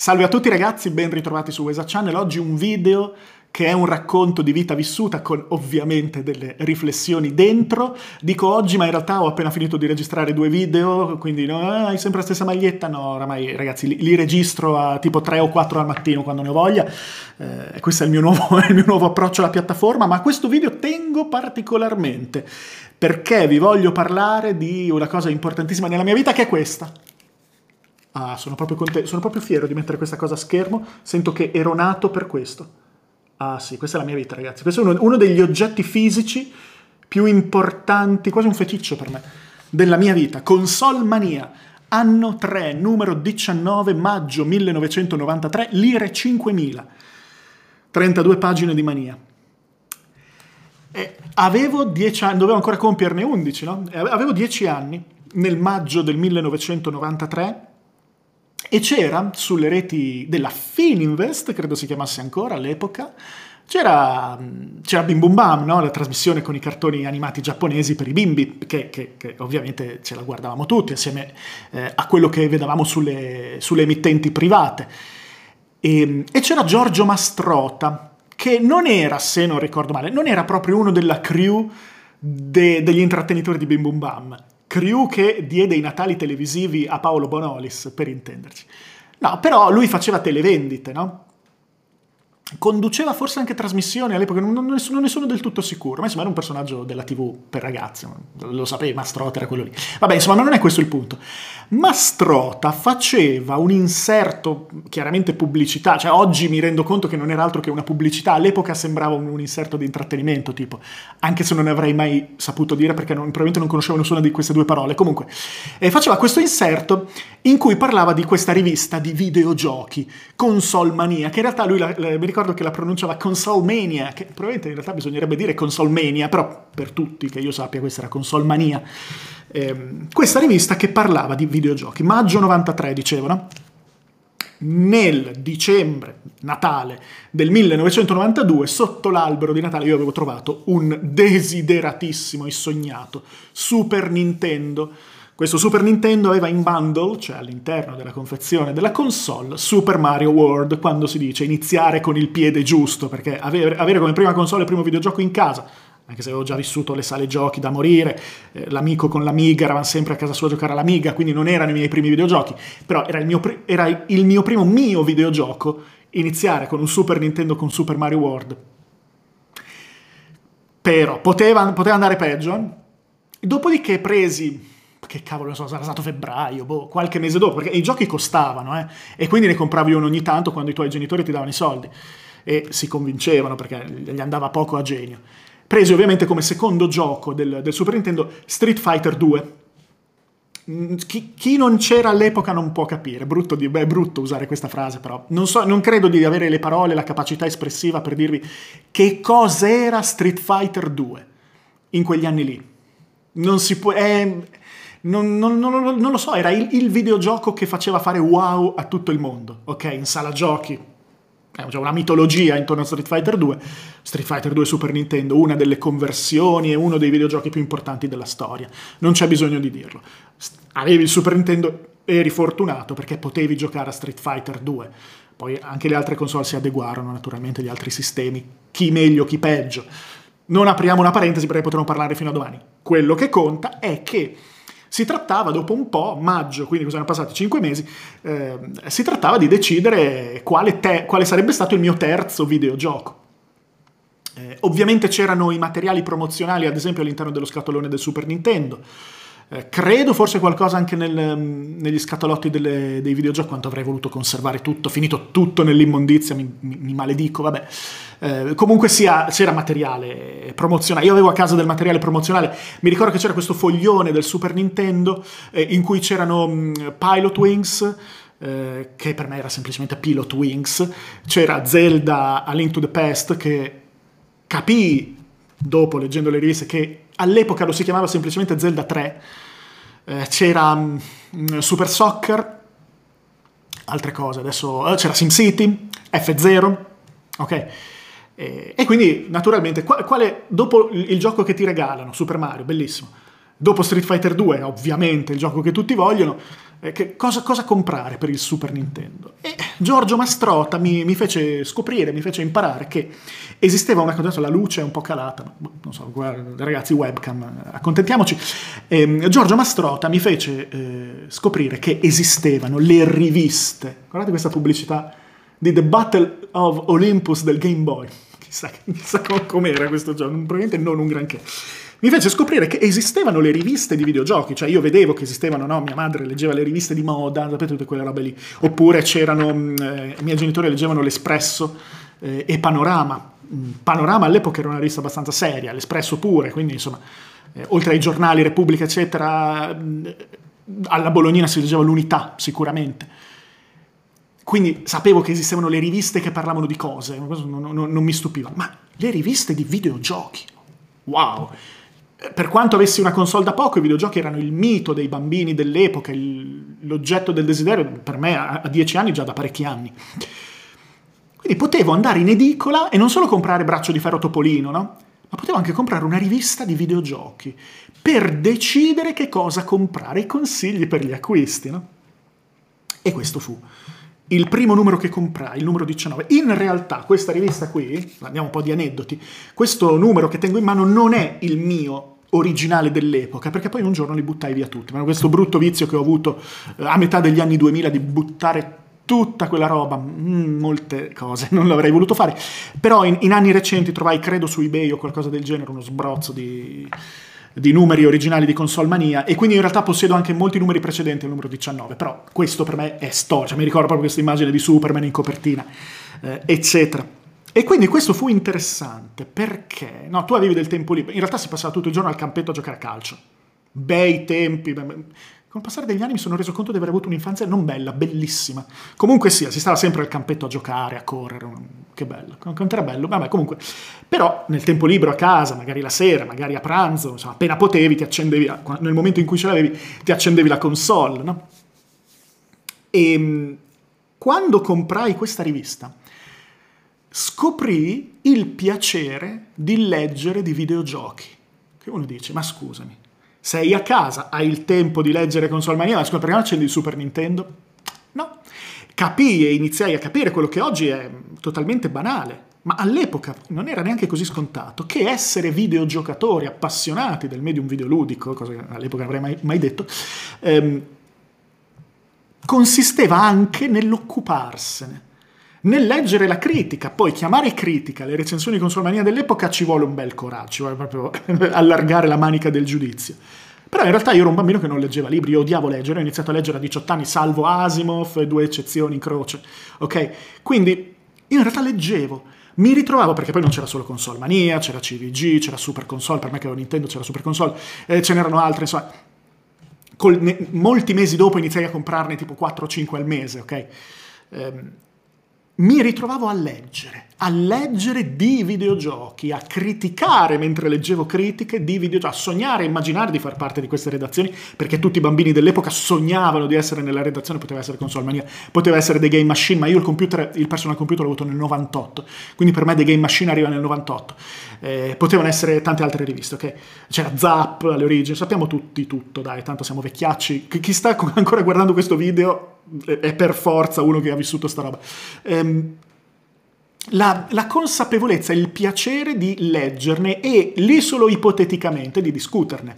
Salve a tutti ragazzi, ben ritrovati su Wesa Channel. Oggi un video che è un racconto di vita vissuta con ovviamente delle riflessioni dentro. Dico oggi, ma in realtà ho appena finito di registrare due video, quindi no, ah, hai sempre la stessa maglietta? No, oramai ragazzi li, li, registro a tipo 3 o 4 al mattino quando ne ho voglia. Eh, questo è il mio, nuovo, il mio nuovo approccio alla piattaforma, ma questo video tengo particolarmente perché vi voglio parlare di una cosa importantissima nella mia vita che è questa. Ah, sono proprio, contento, sono proprio fiero di mettere questa cosa a schermo, sento che ero nato per questo. Ah sì, questa è la mia vita ragazzi, questo è uno, uno degli oggetti fisici più importanti, quasi un feticcio per me, della mia vita. Console Mania, anno 3, numero 19, maggio 1993, lire 5000. 32 pagine di mania. E avevo 10 anni, dovevo ancora compierne 11, no? Avevo 10 anni nel maggio del 1993 e c'era sulle reti della Fininvest, credo si chiamasse ancora all'epoca, c'era, c'era Bim Bum Bam, no? la trasmissione con i cartoni animati giapponesi per i bimbi, che, che, che ovviamente ce la guardavamo tutti assieme eh, a quello che vedevamo sulle, sulle emittenti private. E, e, c'era Giorgio Mastrota, che non era, se non ricordo male, non era proprio uno della crew de, degli intrattenitori di Bim Bum Bam, crew che diede i natali televisivi a Paolo Bonolis, per intenderci. No, però lui faceva televendite, no? Conduceva forse anche trasmissioni all'epoca, non, non, ne sono del tutto sicuro, ma insomma era un personaggio della tv per ragazzi, lo sapevi, Mastrota era quello lì. Vabbè, insomma, ma non è questo il punto. Mastrota faceva un inserto, chiaramente pubblicità, cioè oggi mi rendo conto che non era altro che una pubblicità, all'epoca sembrava un, un inserto di intrattenimento, tipo, anche se non ne avrei mai saputo dire perché non, probabilmente non conoscevo nessuna di queste due parole. Comunque, eh, faceva questo inserto in cui parlava di questa rivista di videogiochi, Console Mania, che in realtà lui, la, la, mi ricordo che la pronunciava Console Mania, che probabilmente in realtà bisognerebbe dire Console Mania, però per tutti che io sappia questa era Console Mania eh, questa rivista che parlava di videogiochi. Maggio 93, dicevano. Nel dicembre, Natale del 1992, sotto l'albero di Natale, io avevo trovato un desideratissimo e sognato Super Nintendo. Questo Super Nintendo aveva in bundle, cioè all'interno della confezione della console, Super Mario World, quando si dice iniziare con il piede giusto, perché avere, avere come prima console il primo videogioco in casa anche se avevo già vissuto le sale giochi da morire, eh, l'amico con l'Amiga, eravamo sempre a casa sua a giocare all'Amiga, quindi non erano i miei primi videogiochi, però era il mio, pri- era il mio primo mio videogioco iniziare con un Super Nintendo con Super Mario World. Però poteva, poteva andare peggio. Dopodiché presi che cavolo so, sarà stato febbraio, boh, qualche mese dopo, perché i giochi costavano, eh, e quindi ne compravi uno ogni tanto quando i tuoi genitori ti davano i soldi, e si convincevano perché gli andava poco a genio. Presi ovviamente come secondo gioco del, del Super Nintendo Street Fighter 2. Mm, chi, chi, non c'era all'epoca non può capire, brutto di, beh, è brutto usare questa frase però, non, so, non credo di avere le parole, la capacità espressiva per dirvi che cos'era Street Fighter 2 in quegli anni lì. Non si può... È, non, non, non, non, lo so, era il, il videogioco che faceva fare wow a tutto il mondo, ok? In sala giochi, c'è una mitologia intorno a Street Fighter 2. Street Fighter 2 Super Nintendo, una delle conversioni e uno dei videogiochi più importanti della storia. Non c'è bisogno di dirlo. Avevi il Super Nintendo, eri fortunato perché potevi giocare a Street Fighter 2. Poi anche le altre console si adeguarono, naturalmente, gli altri sistemi. Chi meglio, chi peggio. Non apriamo una parentesi perché potremo parlare fino a domani. Quello che conta è che si trattava dopo un po', maggio, quindi cos'erano passati cinque mesi, eh, si trattava di decidere quale, te- quale, sarebbe stato il mio terzo videogioco. Eh, ovviamente c'erano i materiali promozionali, ad esempio all'interno dello scatolone del Super Nintendo. Eh, credo forse qualcosa anche nel, negli scatolotti delle, dei videogiochi, quanto avrei voluto conservare tutto, finito tutto nell'immondizia, mi, mi, mi maledico, vabbè. Eh, comunque sia, c'era materiale promozionale. Io avevo a casa del materiale promozionale. Mi ricordo che c'era questo foglione del Super Nintendo eh, in cui c'erano mh, mm, Pilot Wings. Eh, che per me era semplicemente Pilot Wings, c'era Zelda A Link to the Past che capì dopo leggendo le riviste che all'epoca lo si chiamava semplicemente Zelda 3, eh, c'era mh, mm, Super Soccer, altre cose, adesso eh, c'era SimCity, F0, ok? E, e quindi, naturalmente, quale, dopo il, il gioco che ti regalano, Super Mario, bellissimo, dopo Street Fighter 2, ovviamente il gioco che tutti vogliono, eh, che cosa, cosa, comprare per il Super Nintendo? E Giorgio Mastrota mi, mi, fece scoprire, mi fece imparare che esisteva una cosa, la luce è un po' calata, non so, guarda, ragazzi, webcam, accontentiamoci. Eh, Giorgio Mastrota mi fece eh, scoprire che esistevano le riviste, guardate questa pubblicità di The Battle of Olympus del Game Boy, chissà, chissà com'era questo gioco, probabilmente non un granché mi fece scoprire che esistevano le riviste di videogiochi, cioè io vedevo che esistevano, no, mia madre leggeva le riviste di moda, sapete tutte quelle robe lì, oppure c'erano, mm, eh, i miei genitori leggevano l'Espresso eh, e Panorama. Mm, Panorama all'epoca era una rivista abbastanza seria, l'Espresso pure, quindi insomma, eh, oltre ai giornali, Repubblica, eccetera, mm, alla Bolognina si leggeva l'Unità, sicuramente. Quindi sapevo che esistevano le riviste che parlavano di cose, non, non, non mi stupiva, ma le riviste di videogiochi, wow! Per quanto avessi una console da poco, i videogiochi erano il mito dei bambini dell'epoca, il, l'oggetto del desiderio per me a, a dieci anni già da parecchi anni. Quindi potevo andare in edicola e non solo comprare Braccio di Ferro Topolino, no? ma potevo anche comprare una rivista di videogiochi per decidere che cosa comprare, i consigli per gli acquisti. No? E questo fu il primo numero che comprai, il numero 19. In realtà questa rivista qui, andiamo un po' di aneddoti, questo numero che tengo in mano non è il mio originale dell'epoca, perché poi un giorno li buttai via tutti. Ma questo brutto vizio che ho avuto eh, a metà degli anni 2000 di buttare tutta quella roba, mm, molte cose, non l'avrei voluto fare. Però in, in anni recenti trovai, credo su eBay o qualcosa del genere, uno sbrozzo di di numeri originali di Console Mania e quindi in realtà possiedo anche molti numeri precedenti al numero 19, però questo per me è storia, cioè, mi ricordo proprio questa immagine di Superman in copertina, eh, eccetera. E quindi questo fu interessante perché, no, tu avevi del tempo libero, in realtà si passava tutto il giorno al campetto a giocare a calcio, bei tempi, con il passare degli anni mi sono reso conto di aver avuto un'infanzia non bella, bellissima. Comunque sia, si stava sempre al campetto a giocare, a correre, che bello. Quanto era bello, vabbè, comunque. Però nel tempo libero a casa, magari la sera, magari a pranzo, insomma, appena potevi, ti accendevi, nel momento in cui ce l'avevi, ti accendevi la console, no? E ehm, quando comprai questa rivista, scoprì il piacere di leggere di videogiochi. Che uno dice, ma scusami, sei a casa, hai il tempo di leggere console mania, ma scusa, perché non accendi il Super Nintendo? No. Capii e iniziai a capire quello che oggi è totalmente banale, ma all'epoca non era neanche così scontato, che essere videogiocatori appassionati del medium videoludico, cosa che all'epoca avrei mai, mai detto, ehm, consisteva anche nell'occuparsene, nel leggere la critica. Poi chiamare critica le recensioni di consolmania dell'epoca ci vuole un bel coraggio, ci vuole proprio allargare la manica del giudizio. Però in realtà io ero un bambino che non leggeva libri, io odiavo leggere, ho iniziato a leggere a 18 anni, salvo Asimov e due eccezioni in croce, ok? Quindi in realtà leggevo, mi ritrovavo, perché poi non c'era solo console mania, c'era CVG, c'era Super Console, per me che avevo Nintendo c'era Super Console, eh, ce n'erano altre, insomma. Col, ne, molti mesi dopo iniziai a comprarne tipo 4 o 5 al mese, ok? Um, mi ritrovavo a leggere, a leggere di videogiochi, a criticare mentre leggevo critiche di videogiochi, a sognare, a immaginare di far parte di queste redazioni, perché tutti i bambini dell'epoca sognavano di essere nella redazione, poteva essere Console Mania, poteva essere The Game Machine, ma io il, computer, il personal computer l'ho avuto nel 98, quindi per me The Game Machine arriva nel 98. Eh, potevano essere tante altre riviste, ok? C'era Zap alle origini, sappiamo tutti tutto, dai, tanto siamo vecchiacci. Chi sta ancora guardando questo video è per forza uno che ha vissuto sta roba. Ehm, la, la, consapevolezza, il piacere di leggerne e lì solo ipoteticamente di discuterne.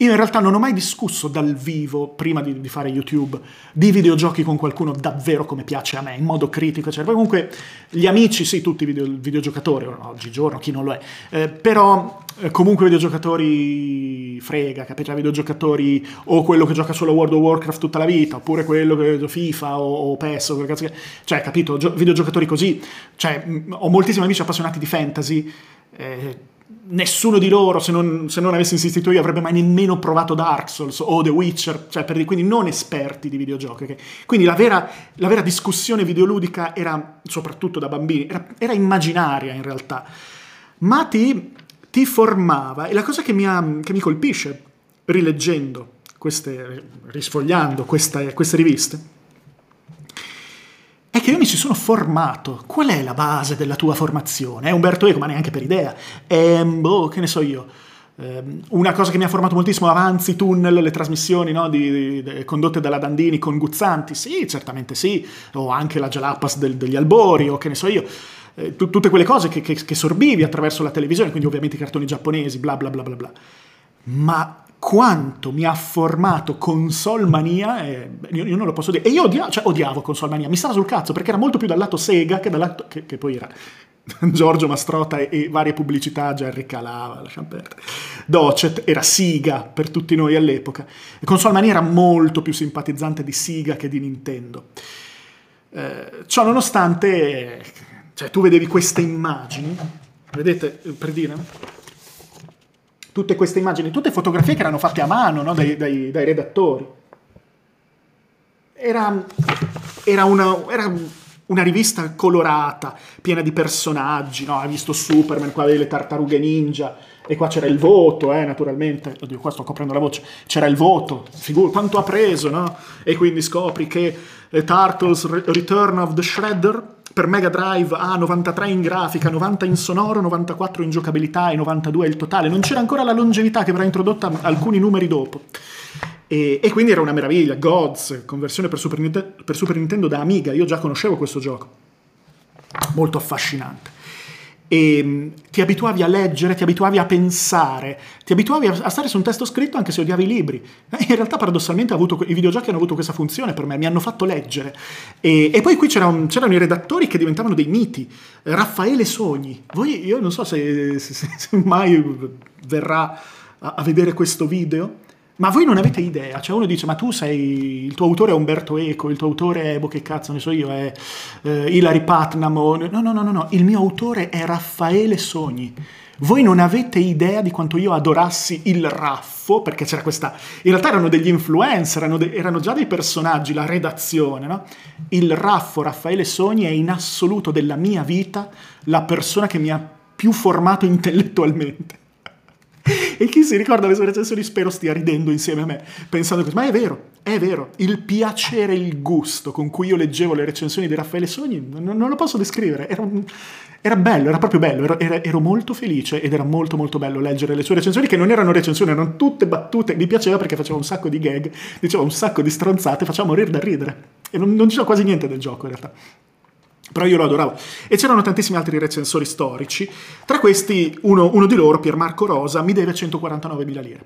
Io in realtà non ho mai discusso dal vivo, prima di, di fare YouTube, di videogiochi con qualcuno davvero come piace a me, in modo critico, eccetera. comunque gli amici, sì, tutti video, videogiocatori, oggigiorno, chi non lo è, eh, però eh, comunque videogiocatori frega, capita? Videogiocatori o quello che gioca solo World of Warcraft tutta la vita, oppure quello che FIFA o, o PES, o quel cazzo che... Cioè, capito? Gio- videogiocatori così. Cioè, mh, ho moltissimi amici appassionati di fantasy, eh, nessuno di loro, se non, se non, avessi insistito io, avrebbe mai nemmeno provato Dark Souls o The Witcher, cioè per, quindi non esperti di videogiochi. Quindi la vera, la vera, discussione videoludica era, soprattutto da bambini, era, era immaginaria in realtà, ma ti, ti, formava. E la cosa che mi, ha, che mi colpisce, rileggendo queste, risfogliando queste, queste riviste, è che io mi ci sono formato. Qual è la base della tua formazione? È Umberto Eco, ma neanche per idea. È, boh, che ne so io. Ehm, una cosa che mi ha formato moltissimo, Avanzi, Tunnel, le trasmissioni no, di, di, condotte dalla Dandini con Guzzanti, sì, certamente sì, o anche la Jalapas del, degli albori, o che ne so io, eh, t- tutte quelle cose che, che, che, sorbivi attraverso la televisione, quindi ovviamente i cartoni giapponesi, bla bla bla bla bla. Ma quanto mi ha formato Console Mania, eh, io, io, non lo posso dire, e io odia- cioè, odiavo Console Mania, mi stava sul cazzo perché era molto più dal lato Sega che dal lato, che, che poi era Giorgio Mastrota e, e, varie pubblicità, Jerry Calava, lasciamo perdere. Docet era Siga per tutti noi all'epoca. E Console Mania era molto più simpatizzante di Siga che di Nintendo. Eh, ciò nonostante, cioè, tu vedevi queste immagini, vedete, per dire, tutte queste immagini, tutte fotografie che erano fatte a mano no? dai, dai, dai, redattori. Era, era, una, era una rivista colorata, piena di personaggi, no? Hai visto Superman, qua avevi le tartarughe ninja, e qua c'era il voto, eh, naturalmente, oddio, qua sto coprendo la voce, c'era il voto, figura, quanto ha preso, no? E quindi scopri che eh, Turtles Return of the Shredder per Mega Drive ha 93 in grafica, 90 in sonoro, 94 in giocabilità e 92 il totale. Non c'era ancora la longevità che verrà introdotta alcuni numeri dopo. E, e, quindi era una meraviglia. Gods, conversione per Super, per Super Nintendo da Amiga, io già conoscevo questo gioco. Molto affascinante. E mm, ti abituavi a leggere, ti abituavi a pensare, ti abituavi a stare su un testo scritto anche se odiavi i libri. In realtà, paradossalmente, avuto, i videogiochi hanno avuto questa funzione per me, mi hanno fatto leggere. E, e poi qui c'erano, c'erano, i redattori che diventavano dei miti. Raffaele Sogni. Voi, io non so se, se, se mai verrà a, a vedere questo video. Ma voi non avete idea, cioè uno dice ma tu sei, il tuo autore è Umberto Eco, il tuo autore è, boh che cazzo ne so io, è eh, Hilary Putnam, o... no, no, no, no, no, il mio autore è Raffaele Sogni. Voi non avete idea di quanto io adorassi il raffo, perché c'era questa... In realtà erano degli influencer, erano, de... erano già dei personaggi, la redazione, no? Il raffo Raffaele Sogni è in assoluto della mia vita la persona che mi ha più formato intellettualmente e chi si ricorda le sue recensioni spero stia ridendo insieme a me, pensando così. Ma è vero, è vero, il piacere il gusto con cui io leggevo le recensioni di Raffaele Sogni non, non lo posso descrivere. Era, era, bello, era proprio bello, ero, era, ero, molto felice ed era molto molto bello leggere le sue recensioni che non erano recensioni, erano tutte battute. Mi piaceva perché faceva un sacco di gag, diceva un sacco di stronzate, faceva morire da ridere. E non, non c'era quasi niente del gioco in realtà però io lo adoravo. E c'erano tantissimi altri recensori storici, tra questi uno, uno di loro, Piermarco Rosa, mi deve 149.000 lire.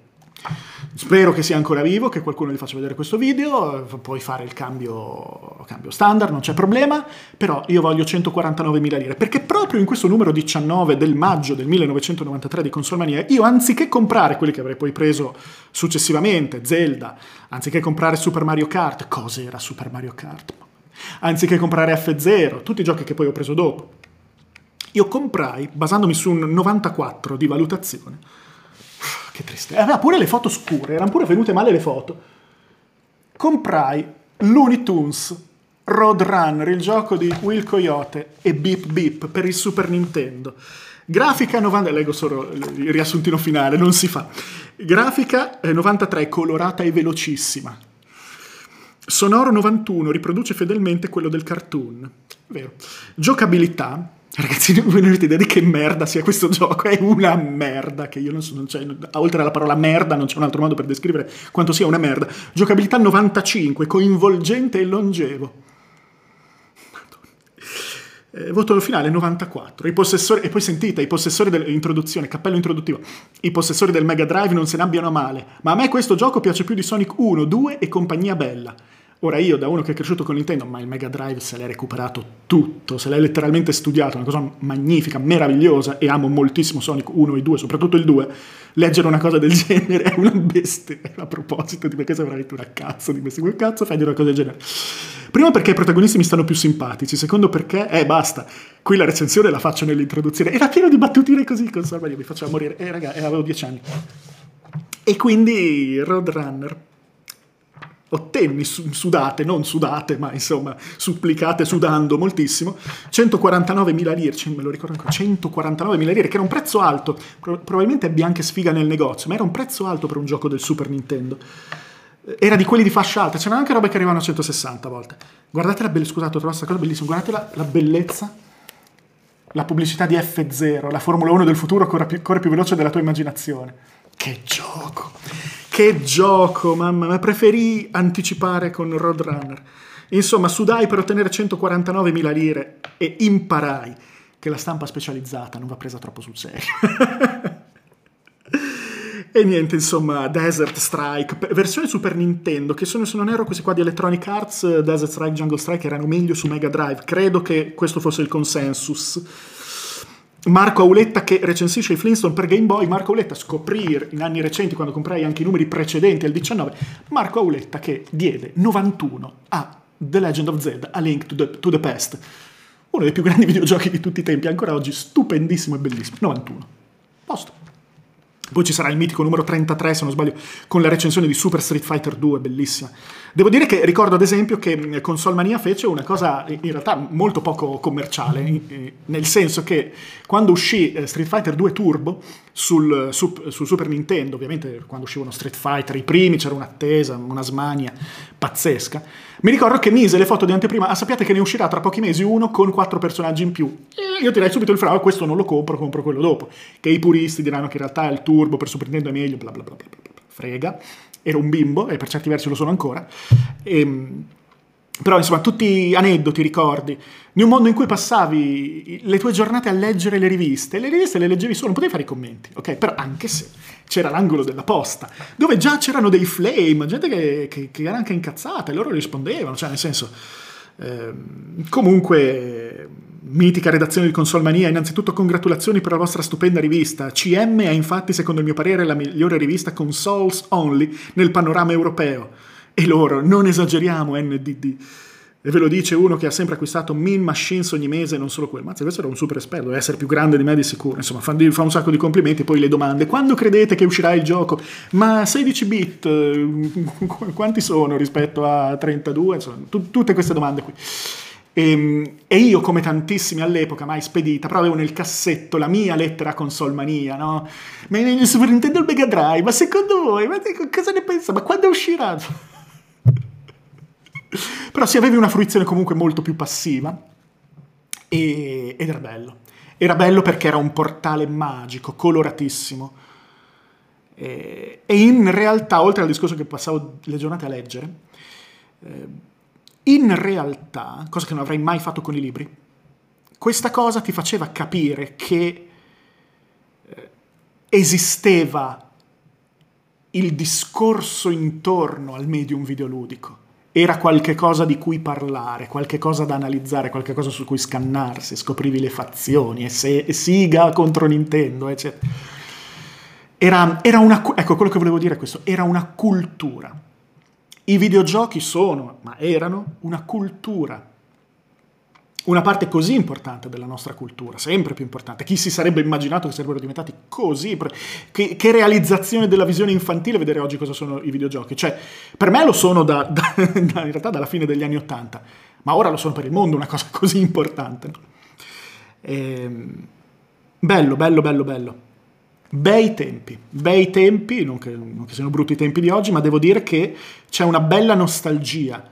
Spero che sia ancora vivo, che qualcuno gli faccia vedere questo video, puoi fare il cambio, cambio standard, non c'è problema, però io voglio 149.000 lire, perché proprio in questo numero 19 del maggio del 1993 di Consolmania, io anziché comprare quelli che avrei poi preso successivamente, Zelda, anziché comprare Super Mario Kart, cos'era Super Mario Kart? Anziché comprare F0, tutti i giochi che poi ho preso dopo. Io comprai, basandomi su un 94 di valutazione, che triste, aveva pure le foto scure, erano pure venute male le foto. Comprai Looney Tunes Roadrunner, il gioco di Will Coyote e Beep Beep per il Super Nintendo. Grafica 90, leggo solo il riassuntino finale, non si fa. Grafica 93, colorata e velocissima. Sonoro 91 riproduce fedelmente quello del cartoon. Vero. Giocabilità. Ragazzi, non avete idea di che merda sia questo gioco. È una merda. Che io non so. Non c'è, oltre alla parola merda, non c'è un altro modo per descrivere quanto sia una merda. Giocabilità 95, coinvolgente e longevo. Eh, voto finale 94. I possessori, e poi sentite, i possessori dell'introduzione, cappello introduttivo. I possessori del Mega Drive non se ne abbiano male, ma a me questo gioco piace più di Sonic 1, 2 e compagnia bella. Ora io, da uno che è cresciuto con Nintendo, ma il Mega Drive se l'è recuperato tutto, se l'è letteralmente studiato, una cosa magnifica, meravigliosa, e amo moltissimo Sonic 1 e 2, soprattutto il 2. Leggere una cosa del genere è una bestia, a proposito di perché sei veramente una cazzo di questi quel cazzo, fai dire una cosa del genere. Primo perché i protagonisti mi stanno più simpatici, secondo perché, eh basta, qui la recensione la faccio nell'introduzione, era pieno di battutine così, con Salvario mi faceva morire, eh raga, eh, avevo 10 anni. E quindi Roadrunner ottenni sudate, non sudate, ma insomma supplicate sudando moltissimo, 149.000 lire, me lo ricordo ancora, 149.000 lire, che era un prezzo alto, probabilmente ebbe anche sfiga nel negozio, ma era un prezzo alto per un gioco del Super Nintendo. Era di quelli di fascia alta, c'erano anche robe che arrivavano a 160 a volte. Guardate la bellezza, scusate, ho trovato questa cosa bellissima, guardate la, la, bellezza, la pubblicità di F0, la Formula 1 del futuro corre più, corre più veloce della tua immaginazione Che gioco! Che gioco, mamma mia, preferì anticipare con Roadrunner. Insomma, sudai per ottenere 149.000 lire e imparai che la stampa specializzata non va presa troppo sul serio. e niente, insomma, Desert Strike, versione Super Nintendo, che sono, se non ero questi qua di Electronic Arts, Desert Strike, Jungle Strike erano meglio su Mega Drive. Credo che questo fosse il consensus. Marco Auletta che recensisce i Flintstone per Game Boy, Marco Auletta scoprì in anni recenti quando comprai anche i numeri precedenti al 19, Marco Auletta che diede 91 a The Legend of Zelda, A Link to the, to the Past, uno dei più grandi videogiochi di tutti i tempi, ancora oggi stupendissimo e bellissimo, 91. Posto. Poi ci sarà il mitico numero 33, se non sbaglio, con la recensione di Super Street Fighter 2, bellissima. Devo dire che ricordo ad esempio che Console Mania fece una cosa in realtà molto poco commerciale, nel senso che quando uscì eh, Street Fighter 2 Turbo sul, sul, sul, Super Nintendo, ovviamente quando uscivano Street Fighter i primi c'era un'attesa, una smania pazzesca, mi ricordo che mise le foto di anteprima, ah sappiate che ne uscirà tra pochi mesi uno con quattro personaggi in più. E io direi subito il frao, questo non lo compro, compro quello dopo. Che i puristi diranno che in realtà il Turbo per Super Nintendo è meglio, bla bla bla bla bla. Frega ero un bimbo e per certi versi lo sono ancora. Ehm, però insomma tutti aneddoti, ricordi, di un mondo in cui passavi le tue giornate a leggere le riviste, le riviste le leggevi solo, non potevi fare i commenti, ok? Però anche se c'era l'angolo della posta, dove già c'erano dei flame, gente che, che, che era anche incazzata e loro rispondevano, cioè nel senso... Eh, comunque mitica redazione di Consolmania, innanzitutto congratulazioni per la vostra stupenda rivista. CM è infatti, secondo il mio parere, la migliore rivista consoles only nel panorama europeo. E loro, non esageriamo, NDD. E ve lo dice uno che ha sempre acquistato min machines ogni mese, non solo quel. Mazza, questo era un super esperto, deve essere più grande di me di sicuro. Insomma, fa, un sacco di complimenti. Poi le domande: quando credete che uscirà il gioco? Ma 16 bit, eh, quanti sono rispetto a 32? Insomma, t- tutte queste domande qui. E, ehm, e, io, come tantissimi all'epoca, mai spedita, però avevo nel cassetto la mia lettera con Solmania, no? Ma il Super Nintendo il Mega Drive, ma secondo voi, ma cosa ne pensa? Ma quando uscirà? Però sì, avevi una fruizione comunque molto più passiva e, ed era bello. Era bello perché era un portale magico, coloratissimo. E, e in realtà, oltre al discorso che passavo le giornate a leggere, eh, in realtà, cosa che non avrei mai fatto con i libri, questa cosa ti faceva capire che eh, esisteva il discorso intorno al medium videoludico. Era qualche cosa di cui parlare, qualche cosa da analizzare, qualche cosa su cui scannarsi, scoprivi le fazioni, e, se, e Siga contro Nintendo, eccetera. Era, era una, ecco, quello che volevo dire è questo, era una cultura i videogiochi sono, ma erano, una cultura, una parte così importante della nostra cultura, sempre più importante. Chi si sarebbe immaginato che sarebbero diventati così? Che, che realizzazione della visione infantile vedere oggi cosa sono i videogiochi? Cioè, per me lo sono da, da, in realtà dalla fine degli anni Ottanta, ma ora lo sono per il mondo una cosa così importante. E, ehm, bello, bello, bello, bello. Bei tempi, bei tempi, non che, non che siano brutti i tempi di oggi, ma devo dire che c'è una bella nostalgia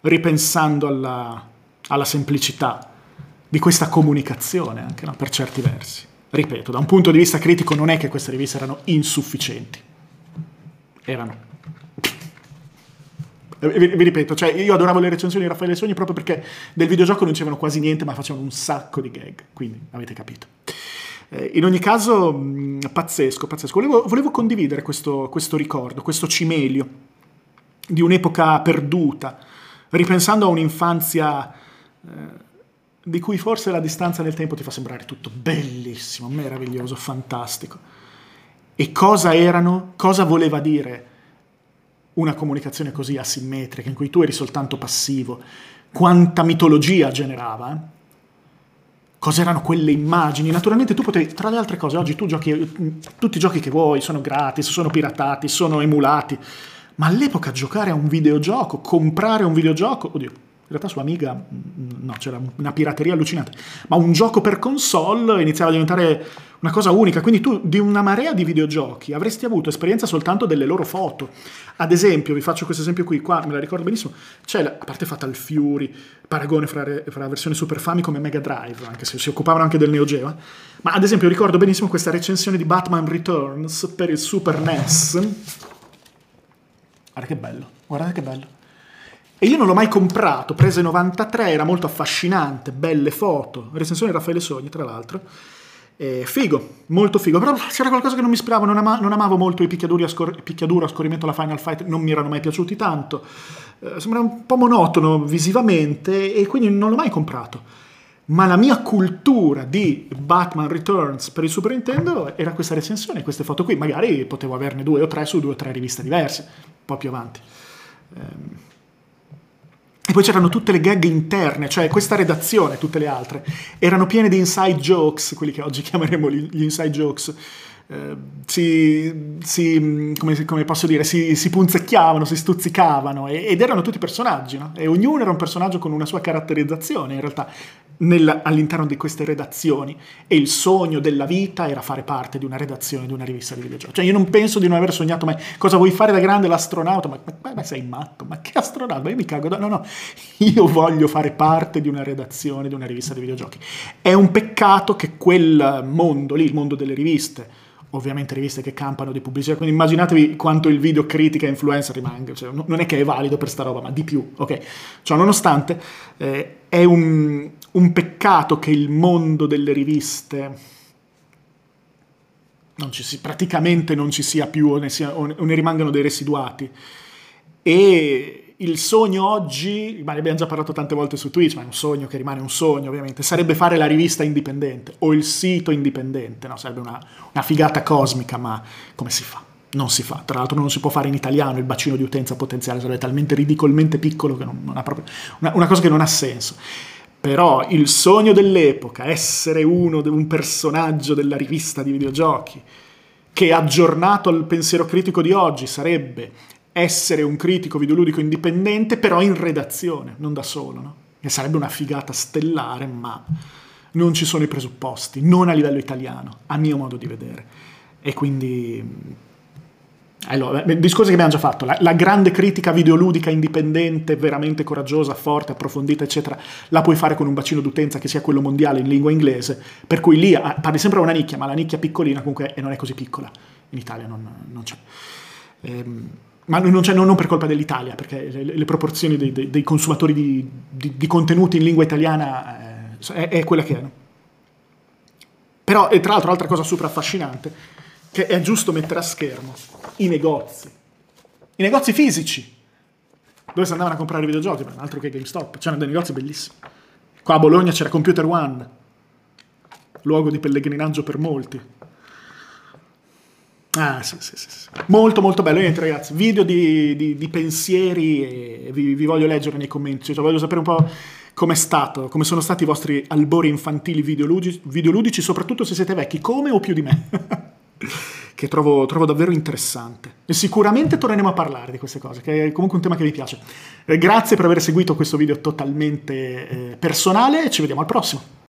ripensando alla, alla semplicità di questa comunicazione, anche no? per certi versi. Ripeto, da un punto di vista critico non è che queste riviste erano insufficienti, erano. Vi, vi ripeto, cioè io adoravo le recensioni di Raffaele Sogni proprio perché del videogioco non dicevano quasi niente, ma facevano un sacco di gag, quindi avete capito. Eh, in ogni caso, pazzesco, pazzesco. Volevo, volevo condividere questo, questo, ricordo, questo cimelio di un'epoca perduta, ripensando a un'infanzia eh, di cui forse la distanza nel tempo ti fa sembrare tutto bellissimo, meraviglioso, fantastico. E cosa erano, cosa voleva dire una comunicazione così asimmetrica, in cui tu eri soltanto passivo, quanta mitologia generava. Eh? Cos'erano quelle immagini? Naturalmente tu potevi, tra le altre cose, oggi tu giochi tutti i giochi che vuoi, sono gratis, sono piratati, sono emulati, ma all'epoca giocare a un videogioco, comprare un videogioco, oddio, In realtà su Amiga mm, no, c'era una pirateria allucinante. Ma un gioco per console iniziava a diventare una cosa unica. Quindi tu di una marea di videogiochi avresti avuto esperienza soltanto delle loro foto. Ad esempio, vi faccio questo esempio qui, qua me la ricordo benissimo. C'è, la, a parte Fatal Fury, paragone fra, fra versione Super Famicom e Mega Drive, anche se si occupavano anche del Neo Geo. Eh. Ma ad esempio ricordo benissimo questa recensione di Batman Returns per il Super NES. Guarda che bello, guardate che bello e io non l'ho mai comprato, prese 93, era molto affascinante, belle foto, recensione di Raffaele Sogni tra l'altro. Eh, figo, molto figo, però c'era qualcosa che non mi ispirava, non, ama, non amavo molto i picchiaduri a, scor- picchiaduro a scorrimento alla Final Fight, non mi erano mai piaciuti tanto, eh, sembrava un po' monotono visivamente e quindi non l'ho mai comprato. Ma la mia cultura di Batman Returns per il Super Nintendo era questa recensione, queste foto qui, magari potevo averne due o tre su due o tre riviste diverse, un po' più avanti. Eh, e poi c'erano tutte le gag interne, cioè questa redazione tutte le altre, erano piene di inside jokes, quelli che oggi chiameremo gli inside jokes. Eh, si, si come, come, posso dire, si, si, punzecchiavano, si stuzzicavano ed erano tutti personaggi, no? E ognuno era un personaggio con una sua caratterizzazione, in realtà nel, all'interno di queste redazioni e il sogno della vita era fare parte di una redazione di una rivista di videogiochi. Cioè io non penso di non aver sognato mai cosa vuoi fare da grande l'astronauta, ma, ma, ma sei matto, ma che astronauta? Io mi cago da... No, no, io voglio fare parte di una redazione di una rivista di videogiochi. È un peccato che quel mondo lì, il mondo delle riviste, ovviamente riviste che campano di pubblicità, quindi immaginatevi quanto il video critica e influencer rimanga, cioè, non è che è valido per sta roba, ma di più, ok? Cioè, nonostante, eh, è un, un, peccato che il mondo delle riviste non si, praticamente non ci sia più o ne, sia, o ne rimangano dei residuati. E il sogno oggi, ma ne abbiamo già parlato tante volte su Twitch, ma è un sogno che rimane un sogno ovviamente, sarebbe fare la rivista indipendente o il sito indipendente, no? sarebbe una, una figata cosmica, ma come si fa? Non si fa, tra l'altro non si può fare in italiano, il bacino di utenza potenziale sarebbe talmente ridicolmente piccolo che non, non ha proprio, una, una cosa che non ha senso. Però il sogno dell'epoca, essere uno, un personaggio della rivista di videogiochi, che aggiornato al pensiero critico di oggi sarebbe essere un critico videoludico indipendente, però in redazione, non da solo, no? Che sarebbe una figata stellare, ma non ci sono i presupposti, non a livello italiano, a mio modo di vedere. E quindi... Allora, discorsi che abbiamo già fatto, la, la, grande critica videoludica indipendente, veramente coraggiosa, forte, approfondita, eccetera, la puoi fare con un bacino d'utenza che sia quello mondiale in lingua inglese, per cui lì ah, parli sempre a una nicchia, ma la nicchia piccolina comunque e non è così piccola, in Italia non, non c'è. Ehm, ma non, non, non, per colpa dell'Italia, perché le, le proporzioni dei, dei, dei consumatori di, di, di, contenuti in lingua italiana eh, è, è, quella che è. Però, e tra l'altro, altra cosa super affascinante, che è giusto mettere a schermo, i negozi. I negozi fisici, dove si andavano a comprare videogiochi, ma altro che GameStop, c'erano dei negozi bellissimi. Qua a Bologna c'era Computer One, luogo di pellegrinaggio per molti. Ah, sì, sì, sì. Molto, molto bello. Niente, ragazzi, video di, di, di pensieri e vi, vi, voglio leggere nei commenti. Cioè, voglio sapere un po' com'è stato, come sono stati i vostri albori infantili videoludici, videoludici soprattutto se siete vecchi, come o più di me. che trovo, trovo, davvero interessante. E sicuramente torneremo a parlare di queste cose, che è comunque un tema che mi piace. Eh, grazie per aver seguito questo video totalmente eh, personale e ci vediamo al prossimo.